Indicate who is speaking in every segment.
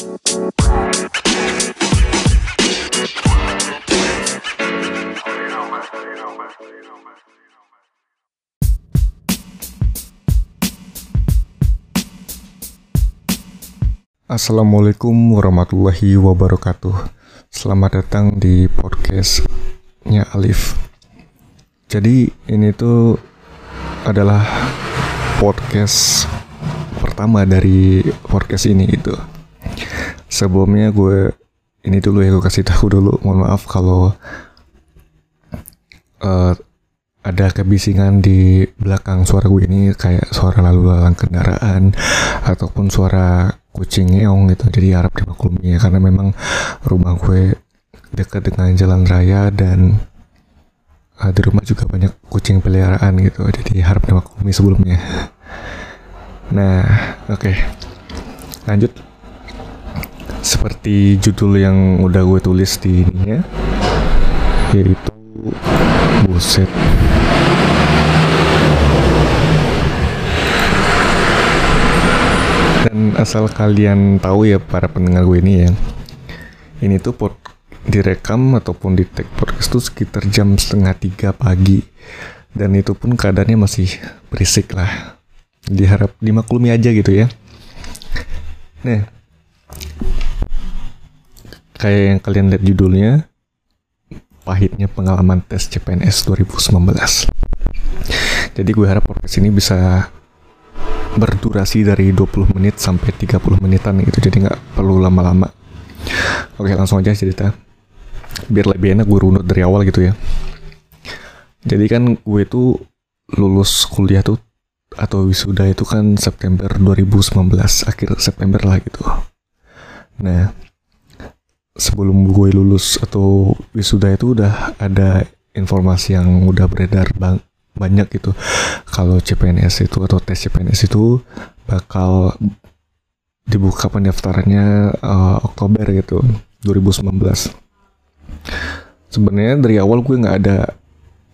Speaker 1: Assalamualaikum warahmatullahi wabarakatuh. Selamat datang di podcastnya Alif. Jadi ini tuh adalah podcast pertama dari podcast ini gitu. Sebelumnya gue ini dulu ya gue kasih tahu dulu. Mohon maaf kalau uh, ada kebisingan di belakang suara gue ini kayak suara lalu lalang kendaraan ataupun suara kucing ngeong gitu jadi harap dimaklumi ya karena memang rumah gue dekat dengan jalan raya dan uh, di rumah juga banyak kucing peliharaan gitu jadi harap dimaklumi sebelumnya nah oke okay. lanjut seperti judul yang udah gue tulis di ininya yaitu buset Dan asal kalian tahu ya para pendengar gue ini ya, ini tuh pot direkam ataupun di take podcast tuh sekitar jam setengah tiga pagi dan itu pun keadaannya masih berisik lah. Diharap dimaklumi aja gitu ya. Nah, kayak yang kalian lihat judulnya, pahitnya pengalaman tes CPNS 2019. Jadi gue harap podcast ini bisa berdurasi dari 20 menit sampai 30 menitan gitu jadi nggak perlu lama-lama. Oke langsung aja cerita biar lebih enak gue runut dari awal gitu ya. Jadi kan gue tuh lulus kuliah tuh atau wisuda itu kan September 2019 akhir September lah gitu. Nah sebelum gue lulus atau wisuda itu udah ada informasi yang udah beredar bang banyak gitu. Kalau CPNS itu atau tes CPNS itu bakal dibuka pendaftarannya uh, Oktober gitu 2019 sebenarnya dari awal gue nggak ada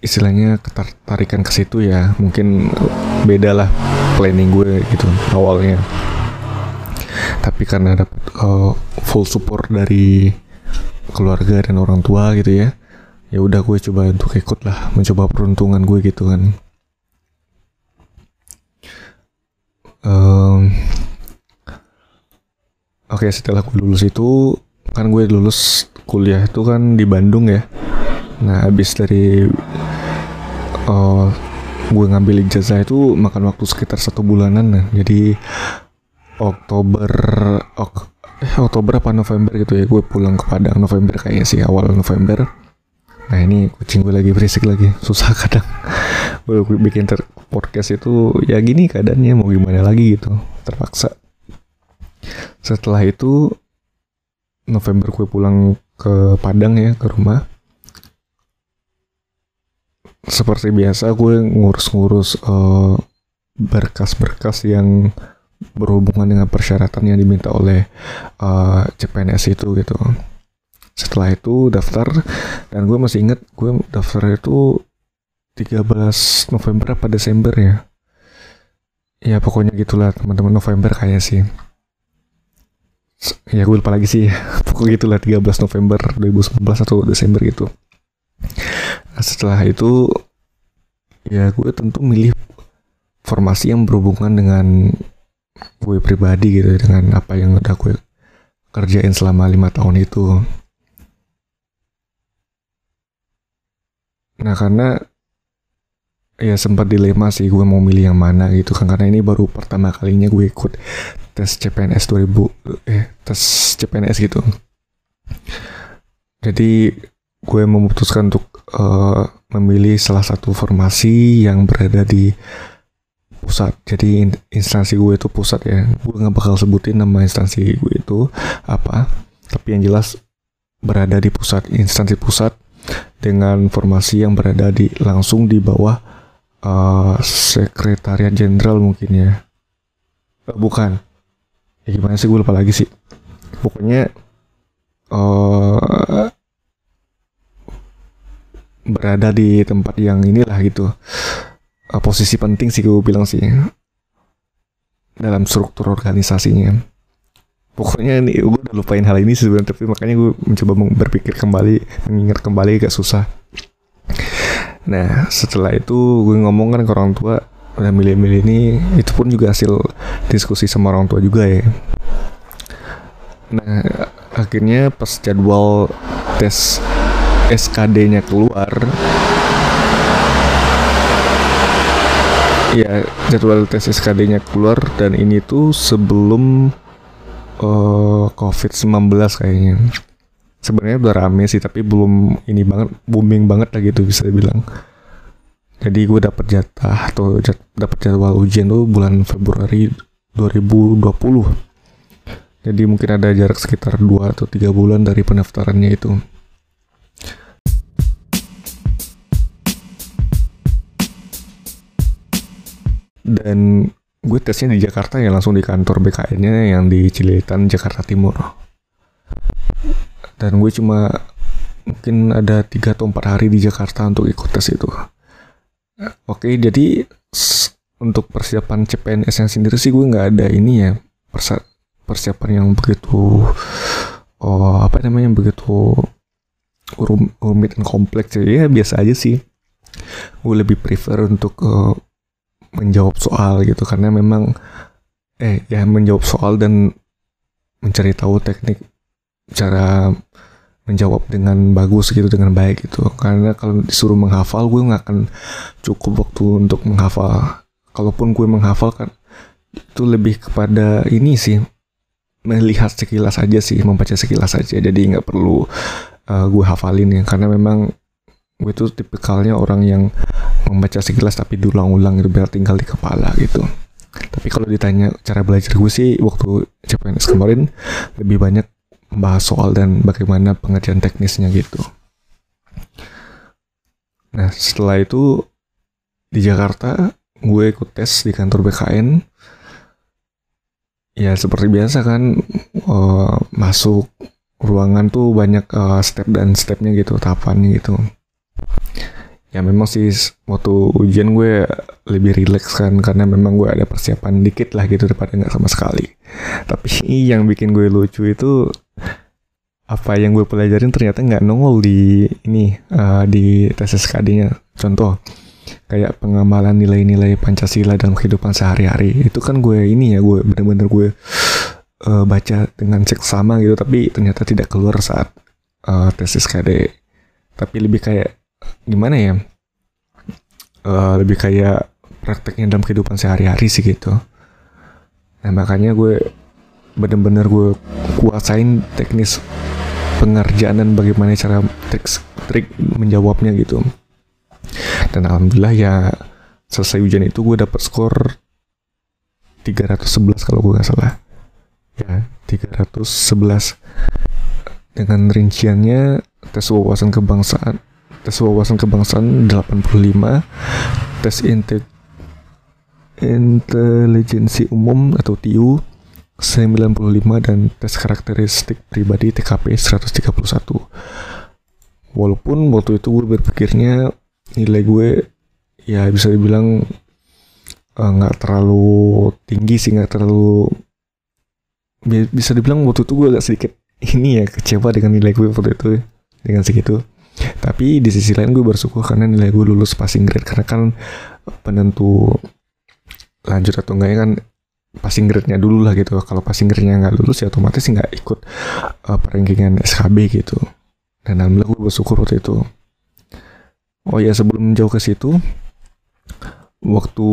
Speaker 1: istilahnya ketertarikan ke situ ya. Mungkin beda lah planning gue gitu awalnya tapi karena dapat uh, full support dari keluarga dan orang tua gitu ya ya udah gue coba untuk ikut lah mencoba peruntungan gue gitu kan. Um, oke okay, setelah gue lulus itu kan gue lulus kuliah itu kan di Bandung ya. Nah habis dari uh, gue ngambil ijazah itu makan waktu sekitar satu bulanan nah jadi Oktober ok, eh, Oktober apa November gitu ya gue pulang ke Padang November kayaknya sih awal November Nah ini kucing gue lagi berisik lagi, susah kadang. gue bikin ter podcast itu ya gini keadaannya mau gimana lagi gitu, terpaksa. Setelah itu November gue pulang ke Padang ya ke rumah. Seperti biasa gue ngurus-ngurus uh, berkas-berkas yang berhubungan dengan persyaratan yang diminta oleh uh, CPNS itu gitu. Setelah itu daftar dan gue masih inget gue daftar itu 13 November apa Desember ya. Ya pokoknya gitulah teman-teman November kayak sih. Ya gue lupa lagi sih. Pokoknya gitulah 13 November 2019 atau Desember gitu. Nah, setelah itu ya gue tentu milih formasi yang berhubungan dengan gue pribadi gitu dengan apa yang udah gue kerjain selama lima tahun itu Nah karena ya sempat dilema sih gue mau milih yang mana gitu kan karena ini baru pertama kalinya gue ikut tes CPNS 2000 eh tes CPNS gitu. Jadi gue memutuskan untuk uh, memilih salah satu formasi yang berada di pusat. Jadi instansi gue itu pusat ya. Gue nggak bakal sebutin nama instansi gue itu apa, tapi yang jelas berada di pusat instansi pusat dengan formasi yang berada di langsung di bawah uh, sekretariat jenderal mungkin ya. Uh, bukan. Ya gimana sih? Gue lupa lagi sih. Pokoknya uh, berada di tempat yang inilah gitu posisi penting sih gue bilang sih. Dalam struktur organisasinya. Pokoknya nih gue udah lupain hal ini sebenarnya tapi makanya gue mencoba berpikir kembali mengingat kembali agak susah. Nah setelah itu gue ngomong kan ke orang tua udah milih-milih ini itu pun juga hasil diskusi sama orang tua juga ya. Nah akhirnya pas jadwal tes SKD-nya keluar ya jadwal tes SKD-nya keluar dan ini tuh sebelum uh, COVID-19 kayaknya. Sebenarnya udah rame sih tapi belum ini banget booming banget lah gitu bisa dibilang. Jadi gue dapet jatah atau jat, dapet jadwal ujian tuh bulan Februari 2020 jadi mungkin ada jarak sekitar 2 atau 3 bulan dari pendaftarannya itu dan gue tesnya di Jakarta ya langsung di kantor BKN-nya yang di Cililitan Jakarta Timur. Dan gue cuma mungkin ada tiga atau empat hari di Jakarta untuk ikut tes itu. Oke jadi untuk persiapan CPNS yang sendiri sih gue nggak ada ini ya persiapan yang begitu oh apa namanya begitu rumit dan kompleks. Ya biasa aja sih. Gue lebih prefer untuk uh, menjawab soal gitu karena memang eh ya menjawab soal dan mencari tahu teknik cara menjawab dengan bagus gitu dengan baik gitu. Karena kalau disuruh menghafal gue nggak akan cukup waktu untuk menghafal. Kalaupun gue menghafal kan itu lebih kepada ini sih melihat sekilas aja sih membaca sekilas aja. Jadi nggak perlu uh, gue hafalin ya. Karena memang gue tuh tipikalnya orang yang membaca sekilas tapi diulang-ulang gitu biar tinggal di kepala gitu. Tapi kalau ditanya cara belajar gue sih waktu CPNS kemarin lebih banyak membahas soal dan bagaimana pengerjaan teknisnya gitu. Nah setelah itu di Jakarta gue ikut tes di kantor BKN ya seperti biasa kan uh, masuk ruangan tuh banyak uh, step dan stepnya gitu tahapannya gitu ya memang sih waktu ujian gue lebih rileks kan karena memang gue ada persiapan dikit lah gitu daripada nggak sama sekali. Tapi yang bikin gue lucu itu apa yang gue pelajarin ternyata nggak nongol di ini uh, di tes SKD-nya contoh kayak pengamalan nilai-nilai Pancasila dalam kehidupan sehari-hari. Itu kan gue ini ya gue bener-bener gue uh, baca dengan seksama gitu tapi ternyata tidak keluar saat uh, tes SKD tapi lebih kayak gimana ya uh, lebih kayak prakteknya dalam kehidupan sehari-hari sih gitu. Nah makanya gue bener-bener gue kuasain teknis pengerjaan dan bagaimana cara trik trik menjawabnya gitu. Dan alhamdulillah ya selesai ujian itu gue dapat skor 311 kalau gue nggak salah. Ya 311 dengan rinciannya tes wawasan kebangsaan tes wawasan kebangsaan 85 tes inte intelijensi umum atau TIU 95 dan tes karakteristik pribadi TKP 131 walaupun waktu itu gue berpikirnya nilai gue ya bisa dibilang eh, nggak uh, terlalu tinggi sih nggak terlalu bisa dibilang waktu itu gue agak sedikit ini ya kecewa dengan nilai gue waktu itu dengan segitu tapi di sisi lain gue bersyukur karena nilai gue lulus passing grade. Karena kan penentu lanjut atau enggaknya kan passing grade-nya dulu lah gitu. Kalau passing grade-nya nggak lulus ya otomatis nggak ikut uh, perengkingan SKB gitu. Dan alhamdulillah gue bersyukur waktu itu. Oh ya sebelum jauh ke situ waktu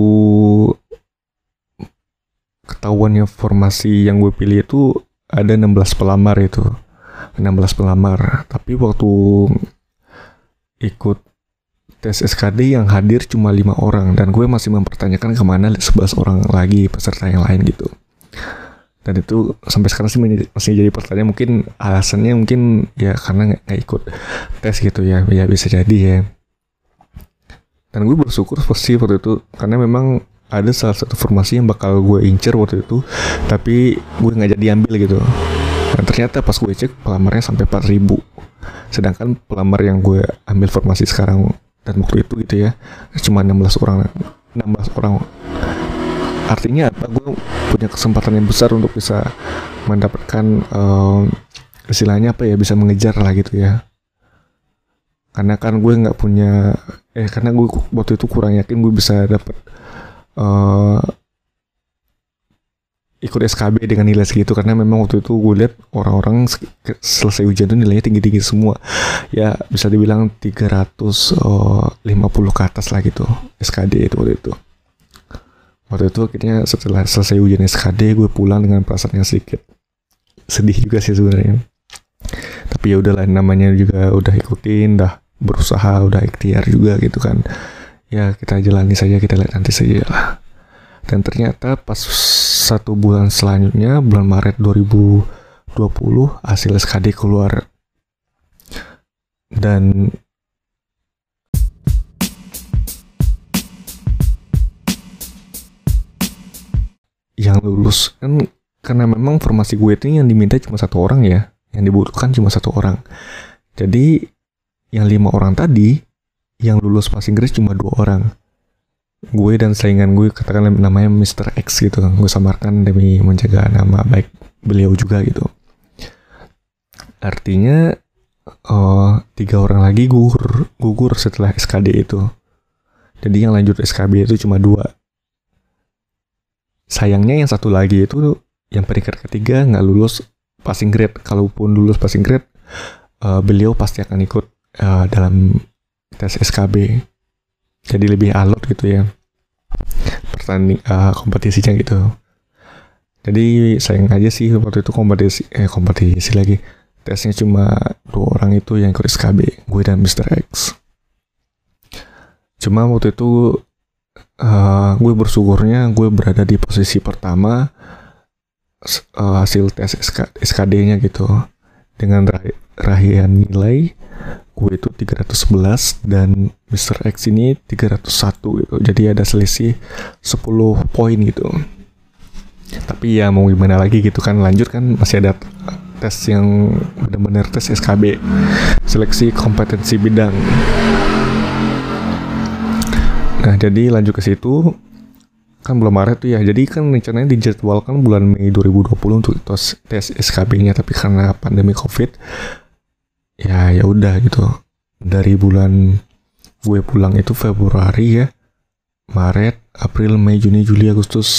Speaker 1: ketahuannya formasi yang gue pilih itu ada 16 pelamar itu. 16 pelamar. Tapi waktu ikut tes SKD yang hadir cuma lima orang dan gue masih mempertanyakan ke mana 11 orang lagi peserta yang lain gitu. Dan itu sampai sekarang sih masih jadi pertanyaan mungkin alasannya mungkin ya karena nggak ikut tes gitu ya ya bisa jadi ya. Dan gue bersyukur pasti waktu itu karena memang ada salah satu formasi yang bakal gue incer waktu itu tapi gue nggak jadi ambil gitu dan ternyata pas gue cek pelamarnya sampai 4000 sedangkan pelamar yang gue ambil formasi sekarang dan waktu itu gitu ya cuma 16 orang 16 orang. Artinya apa? Gue punya kesempatan yang besar untuk bisa mendapatkan um, istilahnya apa ya bisa mengejar lah gitu ya. Karena kan gue nggak punya eh karena gue waktu itu kurang yakin gue bisa dapat uh, ikut SKB dengan nilai segitu karena memang waktu itu gue lihat orang-orang selesai ujian itu nilainya tinggi-tinggi semua. Ya bisa dibilang 350 uh, ke atas lah gitu SKD itu waktu itu. Waktu itu akhirnya setelah selesai ujian SKD gue pulang dengan perasaan yang sedikit sedih juga sih sebenarnya. Tapi ya udahlah namanya juga udah ikutin dah berusaha udah ikhtiar juga gitu kan. Ya kita jalani saja kita lihat nanti saja lah. Dan ternyata pas satu bulan selanjutnya bulan Maret 2020 hasil SKD keluar. Dan yang lulus kan karena memang formasi gue itu yang diminta cuma satu orang ya yang dibutuhkan cuma satu orang. Jadi yang lima orang tadi yang lulus passing grade cuma dua orang gue dan saingan gue katakan namanya Mr. X gitu gue samarkan demi menjaga nama baik beliau juga gitu. Artinya uh, tiga orang lagi gugur gugur setelah SKD itu. Jadi yang lanjut SKB itu cuma dua. Sayangnya yang satu lagi itu yang peringkat ketiga nggak lulus passing grade. Kalaupun lulus passing grade uh, beliau pasti akan ikut uh, dalam tes SKB jadi lebih alot gitu ya. Pertanding uh, kompetisinya gitu. Jadi sayang aja sih waktu itu kompetisi eh kompetisi lagi. Tesnya cuma dua orang itu yang ikut SKB gue dan Mr. X. Cuma waktu itu uh, gue bersyukurnya gue berada di posisi pertama uh, hasil tes SK, SKD-nya gitu. Dengan rahian nilai gue itu 311 dan Mr. X ini 301 gitu. Jadi ada selisih 10 poin gitu. Tapi ya mau gimana lagi gitu kan lanjut kan masih ada tes yang benar-benar tes SKB seleksi kompetensi bidang. Nah, jadi lanjut ke situ kan belum Maret tuh ya. Jadi kan rencananya dijadwalkan bulan Mei 2020 untuk tes, SKB-nya tapi karena pandemi Covid ya ya udah gitu. Dari bulan gue pulang itu Februari ya. Maret April Mei Juni Juli Agustus.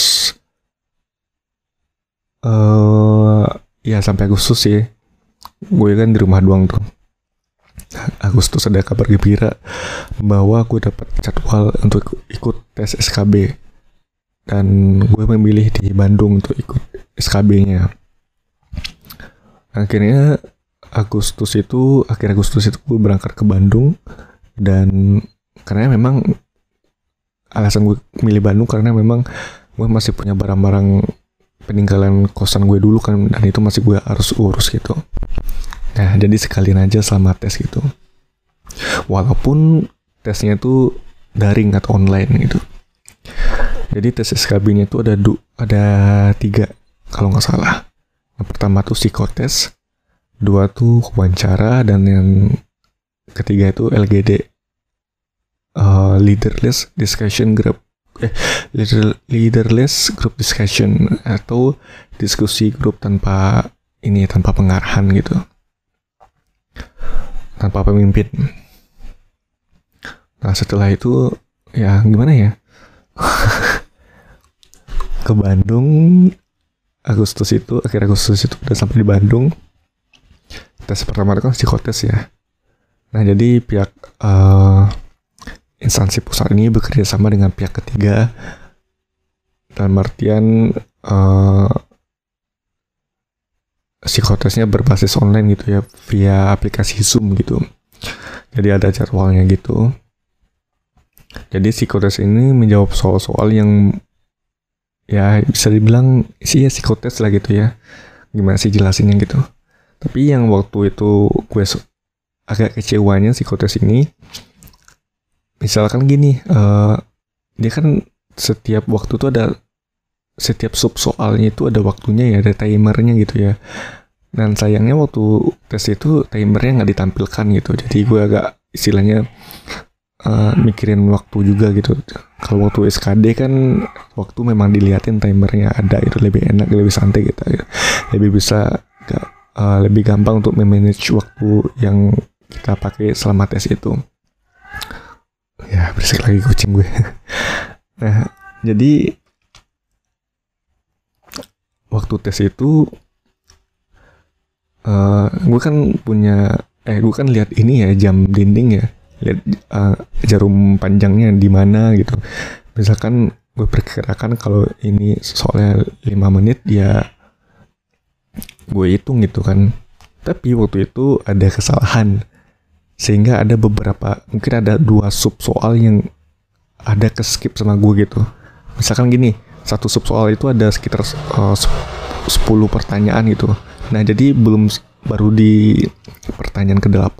Speaker 1: Eh uh, ya sampai Agustus sih. Gue kan di rumah doang tuh. Agustus ada kabar gembira bahwa gue dapat jadwal untuk ikut tes SKB dan gue memilih di Bandung untuk ikut SKB-nya akhirnya Agustus itu akhir Agustus itu gue berangkat ke Bandung dan karena memang alasan gue milih Bandung karena memang gue masih punya barang-barang peninggalan kosan gue dulu kan dan itu masih gue harus urus gitu. Nah jadi sekalian aja selama tes gitu. Walaupun tesnya itu daring atau online gitu. Jadi tes SKB-nya itu ada ada tiga kalau nggak salah. Yang pertama tuh psikotes dua tuh wawancara dan yang ketiga itu LGD uh, leaderless discussion group. Eh leader, leaderless group discussion atau diskusi grup tanpa ini tanpa pengarahan gitu. Tanpa pemimpin. Nah setelah itu ya gimana ya? Ke Bandung Agustus itu akhir Agustus itu udah sampai di Bandung tes pertama itu kan psikotes ya. Nah jadi pihak uh, instansi pusat ini bekerja sama dengan pihak ketiga. Dan artian uh, psikotesnya berbasis online gitu ya via aplikasi Zoom gitu. Jadi ada jadwalnya gitu. Jadi psikotes ini menjawab soal-soal yang ya bisa dibilang sih ya psikotes lah gitu ya. Gimana sih jelasinnya gitu tapi yang waktu itu gue agak kecewanya psikotes ini, misalkan gini, uh, dia kan setiap waktu tuh ada setiap sub soalnya itu ada waktunya ya, ada timernya gitu ya. Dan sayangnya waktu tes itu timernya nggak ditampilkan gitu. Jadi gue agak istilahnya uh, mikirin waktu juga gitu kalau waktu SKD kan waktu memang diliatin timernya ada itu lebih enak lebih santai gitu lebih bisa uh, lebih gampang untuk memanage waktu yang kita pakai selama tes itu. Ya berisik lagi kucing gue. Nah jadi waktu tes itu uh, gue kan punya eh gue kan lihat ini ya jam dinding ya. Lihat uh, jarum panjangnya di mana gitu. Misalkan gue perkirakan kalau ini soalnya 5 menit ya gue hitung gitu kan. Tapi waktu itu ada kesalahan. Sehingga ada beberapa mungkin ada dua sub soal yang ada ke skip sama gue gitu. Misalkan gini satu sub soal itu ada sekitar uh, 10 pertanyaan gitu. Nah jadi belum baru di pertanyaan ke-8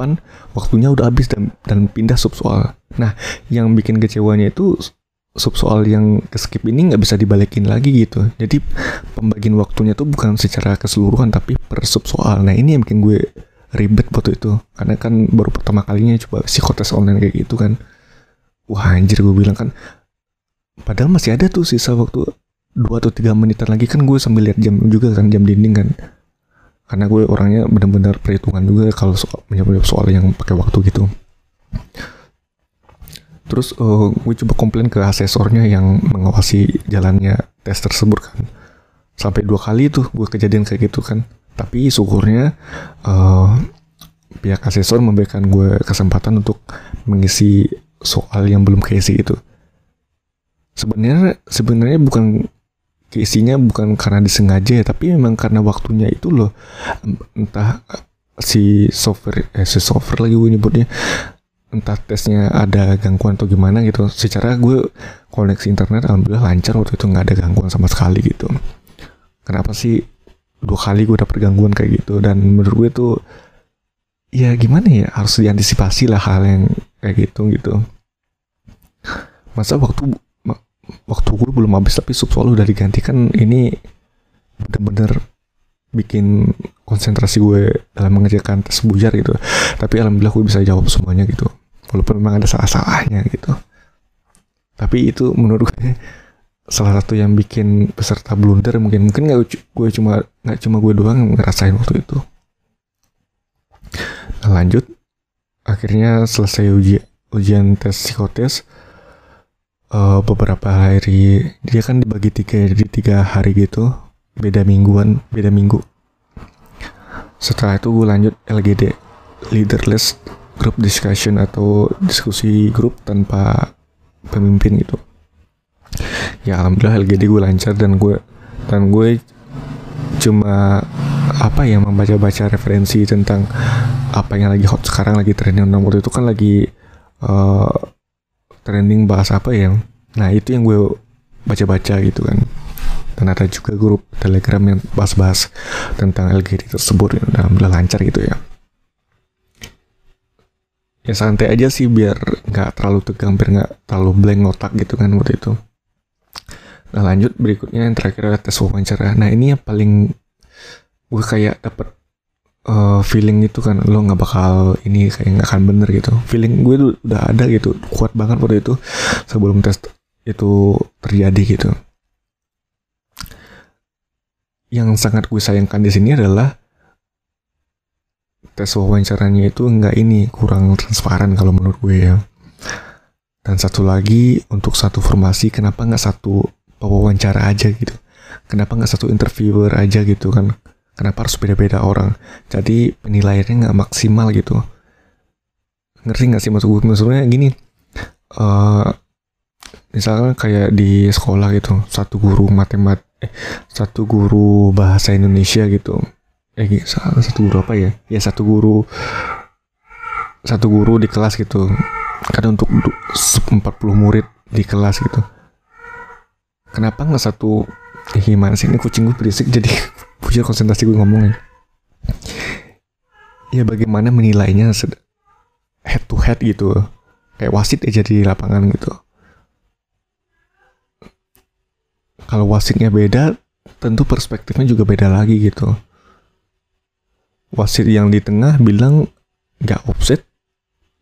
Speaker 1: waktunya udah habis dan, dan pindah sub soal. Nah, yang bikin kecewanya itu sub soal yang ke skip ini nggak bisa dibalikin lagi gitu. Jadi pembagian waktunya tuh bukan secara keseluruhan tapi per sub soal. Nah, ini yang bikin gue ribet waktu itu. Karena kan baru pertama kalinya coba psikotes online kayak gitu kan. Wah anjir gue bilang kan. Padahal masih ada tuh sisa waktu 2 atau 3 menitan lagi kan gue sambil lihat jam juga kan jam dinding kan karena gue orangnya benar-benar perhitungan juga kalau soal soal yang pakai waktu gitu terus uh, gue coba komplain ke asesornya yang mengawasi jalannya tes tersebut kan. Sampai dua kali tuh gue kejadian kayak gitu kan. Tapi syukurnya uh, pihak asesor memberikan gue kesempatan untuk mengisi soal yang belum keisi itu. Sebenarnya sebenarnya bukan keisinya bukan karena disengaja ya tapi memang karena waktunya itu loh. Entah si software eh si software lagi gue nyebutnya entah tesnya ada gangguan atau gimana gitu. Secara gue koneksi internet alhamdulillah lancar waktu itu nggak ada gangguan sama sekali gitu. Kenapa sih dua kali gue dapet gangguan kayak gitu? Dan menurut gue tuh ya gimana ya harus diantisipasi lah hal yang kayak gitu gitu. Masa waktu waktu gue belum habis tapi sub soal udah digantikan ini bener-bener bikin konsentrasi gue dalam mengerjakan tes bujar gitu. Tapi alhamdulillah gue bisa jawab semuanya gitu walaupun memang ada salah-salahnya gitu. Tapi itu menurut gue salah satu yang bikin peserta blunder mungkin mungkin nggak gue cuma nggak cuma gue doang yang ngerasain waktu itu. Nah, lanjut. Akhirnya selesai uji ujian tes psikotes uh, beberapa hari dia kan dibagi tiga jadi tiga hari gitu beda mingguan beda minggu. Setelah itu gue lanjut LGD leaderless group discussion atau diskusi grup tanpa pemimpin gitu. Ya alhamdulillah LGD gue lancar dan gue dan gue cuma apa ya membaca-baca referensi tentang apa yang lagi hot sekarang lagi trending. Nomor itu kan lagi uh, trending bahas apa ya? Nah itu yang gue baca-baca gitu kan. Dan ada juga grup telegram yang bahas-bahas tentang LGD tersebut. Yang udah lancar gitu ya ya santai aja sih biar nggak terlalu tegang biar nggak terlalu blank otak gitu kan waktu itu. Nah lanjut berikutnya yang terakhir adalah tes wawancara. Nah ini yang paling gue kayak dapet uh, feeling itu kan lo nggak bakal ini kayak nggak akan bener gitu. Feeling gue tuh udah ada gitu kuat banget pada itu sebelum tes itu terjadi gitu. Yang sangat gue sayangkan di sini adalah tes wawancaranya itu nggak ini kurang transparan kalau menurut gue ya. Dan satu lagi untuk satu formasi kenapa nggak satu wawancara aja gitu? Kenapa nggak satu interviewer aja gitu kan? Kenapa harus beda-beda orang? Jadi penilaiannya nggak maksimal gitu. Ngerti nggak sih maksud gue? Maksudnya gini uh, misalnya kayak di sekolah gitu satu guru matemat eh, satu guru bahasa Indonesia gitu eh satu guru apa ya? Ya satu guru. Satu guru di kelas gitu. Kadang untuk 40 murid di kelas gitu. Kenapa nggak satu eh, gimana sih ini kucing gue berisik? Jadi punya konsentrasi gue ngomongin ya. Bagaimana menilainya head to head gitu. Kayak wasit aja di lapangan gitu. Kalau wasitnya beda tentu perspektifnya juga beda lagi gitu wasit yang di tengah bilang nggak offset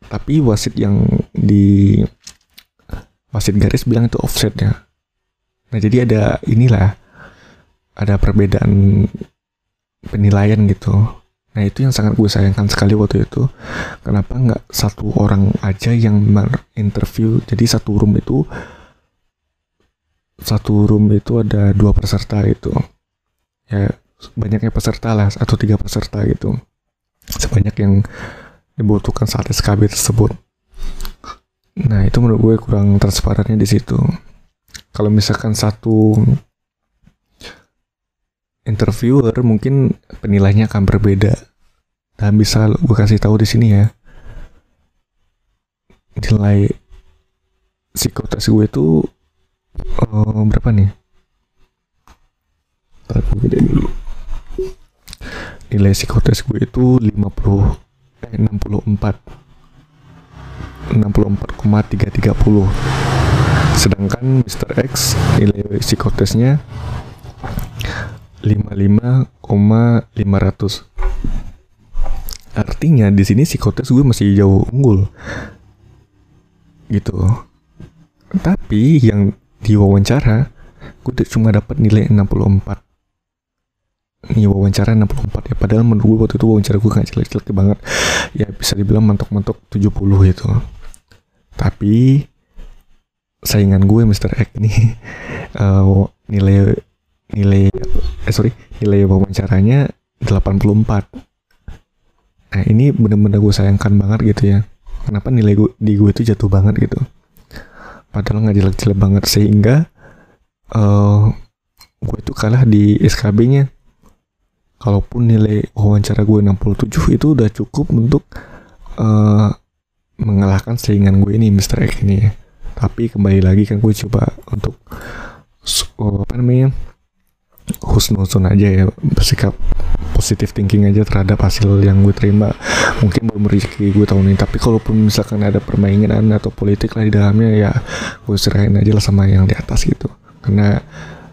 Speaker 1: tapi wasit yang di wasit garis bilang itu offsetnya. Nah jadi ada inilah ada perbedaan penilaian gitu. Nah itu yang sangat gue sayangkan sekali waktu itu. Kenapa nggak satu orang aja yang interview jadi satu room itu satu room itu ada dua peserta itu. Ya banyaknya peserta lah atau tiga peserta gitu. Sebanyak yang dibutuhkan saat SKB tersebut. Nah itu menurut gue kurang transparannya di situ. Kalau misalkan satu interviewer mungkin penilaiannya akan berbeda. Dan bisa gue kasih tahu di sini ya. Nilai psikotes gue itu uh, berapa nih? Ntar gede dulu nilai psikotes gue itu 50 eh 64 64,330 sedangkan Mr. X nilai psikotesnya 55,500 artinya di sini psikotes gue masih jauh unggul. Gitu. Tapi yang di wawancara gue cuma dapat nilai 64 ini wawancara 64 ya. Padahal menurut gue waktu itu wawancara gue gak jelek-jelek banget. Ya bisa dibilang mentok-mentok 70 gitu. Tapi saingan gue Mr. X ini uh, nilai nilai eh sorry nilai wawancaranya 84 nah ini bener-bener gue sayangkan banget gitu ya. Kenapa nilai gue di gue itu jatuh banget gitu? Padahal nggak jelek-jelek banget. Sehingga uh, gue itu kalah di SKB-nya kalaupun nilai wawancara gue 67 itu udah cukup untuk uh, mengalahkan saingan gue ini Mr. X ini ya tapi kembali lagi kan gue coba untuk uh, apa namanya husnuzon aja ya bersikap positif thinking aja terhadap hasil yang gue terima mungkin belum rezeki gue tahun ini tapi kalaupun misalkan ada permainan atau politik lah di dalamnya ya gue serahin aja lah sama yang di atas gitu karena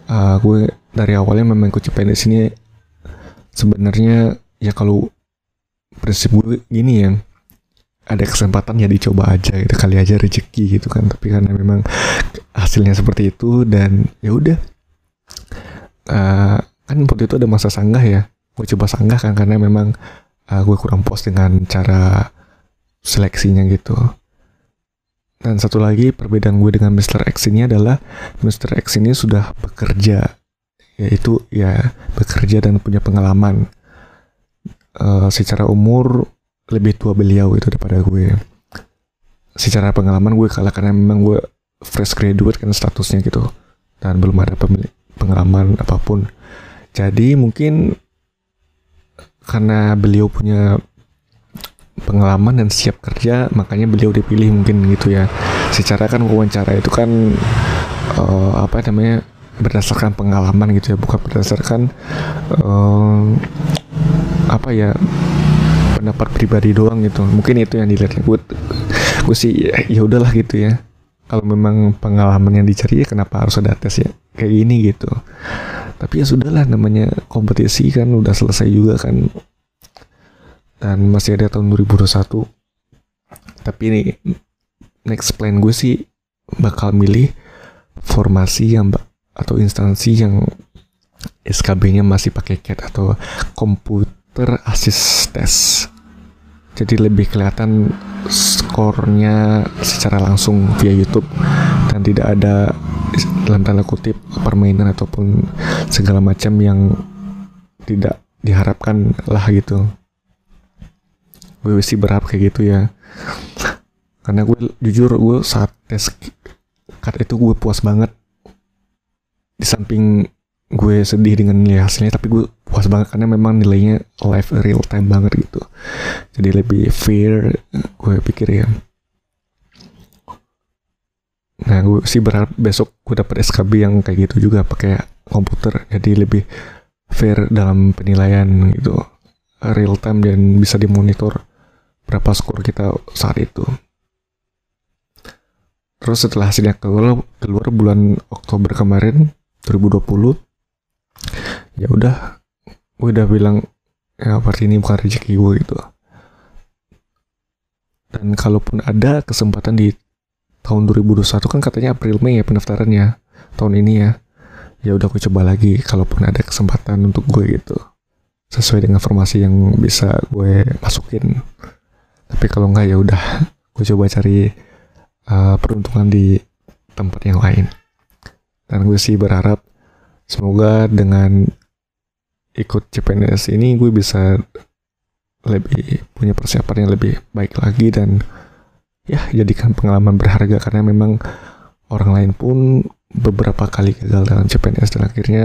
Speaker 1: uh, gue dari awalnya memang ikut CPNS ini sebenarnya ya kalau prinsip gue gini ya ada kesempatan ya dicoba aja gitu kali aja rezeki gitu kan tapi karena memang hasilnya seperti itu dan ya udah uh, kan waktu itu ada masa sanggah ya gue coba sanggah kan karena memang uh, gue kurang puas dengan cara seleksinya gitu dan satu lagi perbedaan gue dengan Mr. X ini adalah Mr. X ini sudah bekerja yaitu ya bekerja dan punya pengalaman uh, secara umur lebih tua beliau itu daripada gue secara pengalaman gue kalah karena memang gue fresh graduate kan statusnya gitu dan belum ada pengalaman apa pun. Jadi mungkin karena beliau punya pengalaman dan siap kerja, makanya beliau dipilih mungkin gitu ya. Secara kan wawancara itu kan uh, apa namanya berdasarkan pengalaman gitu ya, bukan berdasarkan uh, apa ya pendapat pribadi doang gitu. Mungkin itu yang dilihat. Gue, gue sih ya, ya udahlah gitu ya. Kalau memang pengalaman yang dicari ya kenapa harus ada tes ya? Kayak gini gitu. Tapi ya sudahlah namanya kompetisi kan udah selesai juga kan. Dan masih ada tahun 2021 tapi ini next plan gue sih bakal milih formasi yang atau instansi yang SKB-nya masih pakai CAT atau komputer assist test jadi lebih kelihatan skornya secara langsung via YouTube dan tidak ada dalam tanda kutip permainan ataupun segala macam yang tidak diharapkan lah gitu. Gue sih berharap kayak gitu ya. Karena gue jujur gue saat tes cut itu gue puas banget di samping gue sedih dengan nilai hasilnya tapi gue puas banget karena memang nilainya live real time banget gitu. Jadi lebih fair gue pikir ya. Nah gue sih berharap besok gue dapet SKB yang kayak gitu juga pakai komputer. Jadi lebih fair dalam penilaian gitu. Real time dan bisa dimonitor berapa skor kita saat itu. Terus setelah hasilnya keluar, keluar bulan Oktober kemarin 2020 ya udah gue udah bilang ya berarti ini bukan rezeki gue gitu. Dan kalaupun ada kesempatan di tahun 2021 kan katanya April Mei ya pendaftarannya tahun ini ya ya udah aku coba lagi kalaupun ada kesempatan untuk gue gitu. Sesuai dengan formasi yang bisa gue masukin. Tapi kalau enggak ya udah gue coba cari uh, peruntungan di tempat yang lain dan gue sih berharap semoga dengan ikut CPNS ini gue bisa lebih punya persiapan yang lebih baik lagi dan ya jadikan pengalaman berharga karena memang orang lain pun beberapa kali gagal dalam CPNS dan akhirnya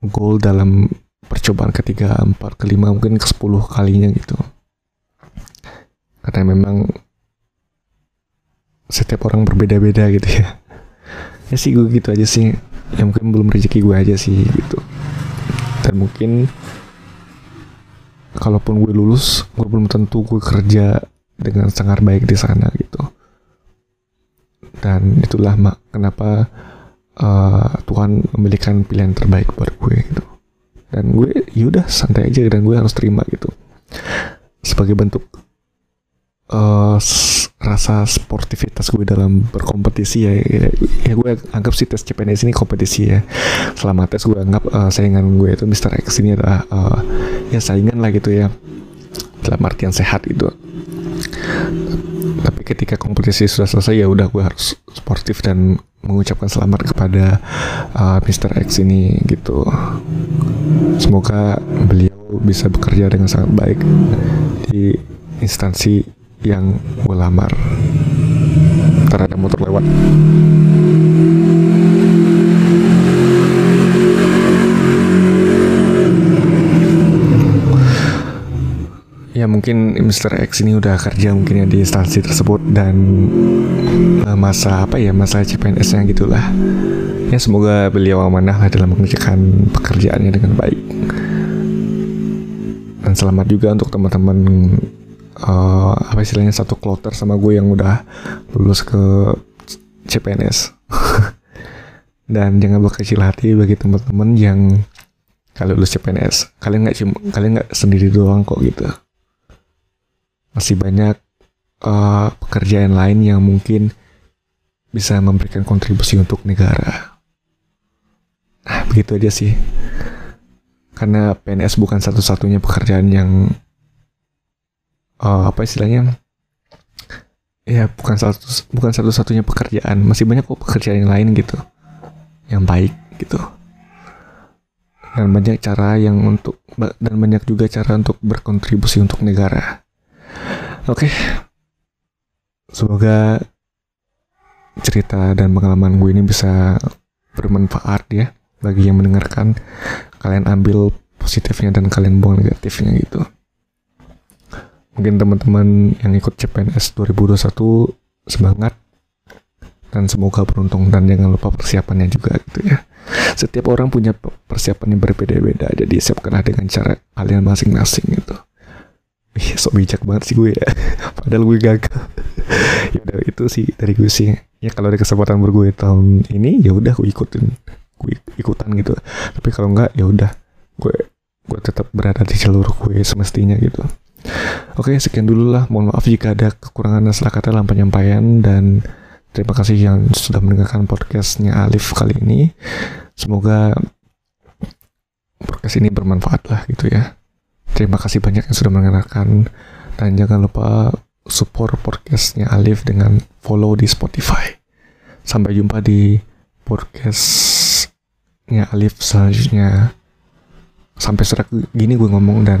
Speaker 1: goal dalam percobaan ketiga, empat, kelima, mungkin ke sepuluh kalinya gitu. Karena memang setiap orang berbeda-beda gitu ya. Ya sih gue gitu aja sih. Ya mungkin belum rezeki gue aja sih gitu. Dan mungkin kalaupun gue lulus, gue belum tentu gue kerja dengan sangat baik di sana gitu dan itulah mak kenapa uh, Tuhan memilihkan pilihan terbaik buat gue gitu dan gue yaudah santai aja dan gue harus terima gitu sebagai bentuk uh, rasa sportivitas gue dalam berkompetisi ya, ya ya gue anggap sih tes CPNS ini kompetisi ya selama tes gue anggap uh, saingan gue itu Mr. X ini adalah uh, ya saingan lah gitu ya dalam artian sehat gitu tapi ketika kompetisi sudah selesai ya udah gue harus sportif dan mengucapkan selamat kepada uh, Mr. X ini gitu semoga beliau bisa bekerja dengan sangat baik di instansi yang gue lamar terhadap motor lewat ya mungkin Mr. X ini udah kerja mungkin ya di instansi tersebut dan uh, masa apa ya masa CPNS-nya gitulah ya semoga beliau amanah dalam mengerjakan pekerjaannya dengan baik dan selamat juga untuk teman-teman uh, apa istilahnya satu kloter sama gue yang udah lulus ke CPNS dan jangan berkecil hati bagi teman-teman yang kalau lulus CPNS kalian nggak kalian nggak sendiri doang kok gitu masih banyak uh, pekerjaan lain yang mungkin bisa memberikan kontribusi untuk negara. Nah, begitu aja sih. Karena PNS bukan satu-satunya pekerjaan yang uh, apa istilahnya? Ya, bukan satu bukan satu-satunya pekerjaan. Masih banyak kok pekerjaan yang lain gitu. Yang baik gitu. Dan banyak cara yang untuk dan banyak juga cara untuk berkontribusi untuk negara. Oke. Okay. Semoga cerita dan pengalaman gue ini bisa bermanfaat ya bagi yang mendengarkan. Kalian ambil positifnya dan kalian buang negatifnya gitu. Mungkin teman-teman yang ikut CPNS 2021 semangat dan semoga beruntung dan jangan lupa persiapannya juga gitu ya. Setiap orang punya persiapan yang berbeda-beda, jadi siapkanlah dengan cara kalian masing-masing gitu. Ih, sok bijak banget sih gue ya. Padahal gue gagal. ya udah itu sih dari gue sih. Ya kalau ada kesempatan bergue tahun ini ya udah gue ikutin. Gue ikutan gitu. Tapi kalau enggak ya udah gue gue tetap berada di jalur gue semestinya gitu. Oke, sekian dulu lah. Mohon maaf jika ada kekurangan dan salah kata dalam penyampaian dan terima kasih yang sudah mendengarkan podcastnya Alif kali ini. Semoga podcast ini bermanfaat lah gitu ya. Terima kasih banyak yang sudah mengenalkan dan jangan lupa support podcastnya Alif dengan follow di Spotify. Sampai jumpa di podcastnya Alif selanjutnya. Sampai serak gini gue ngomong dan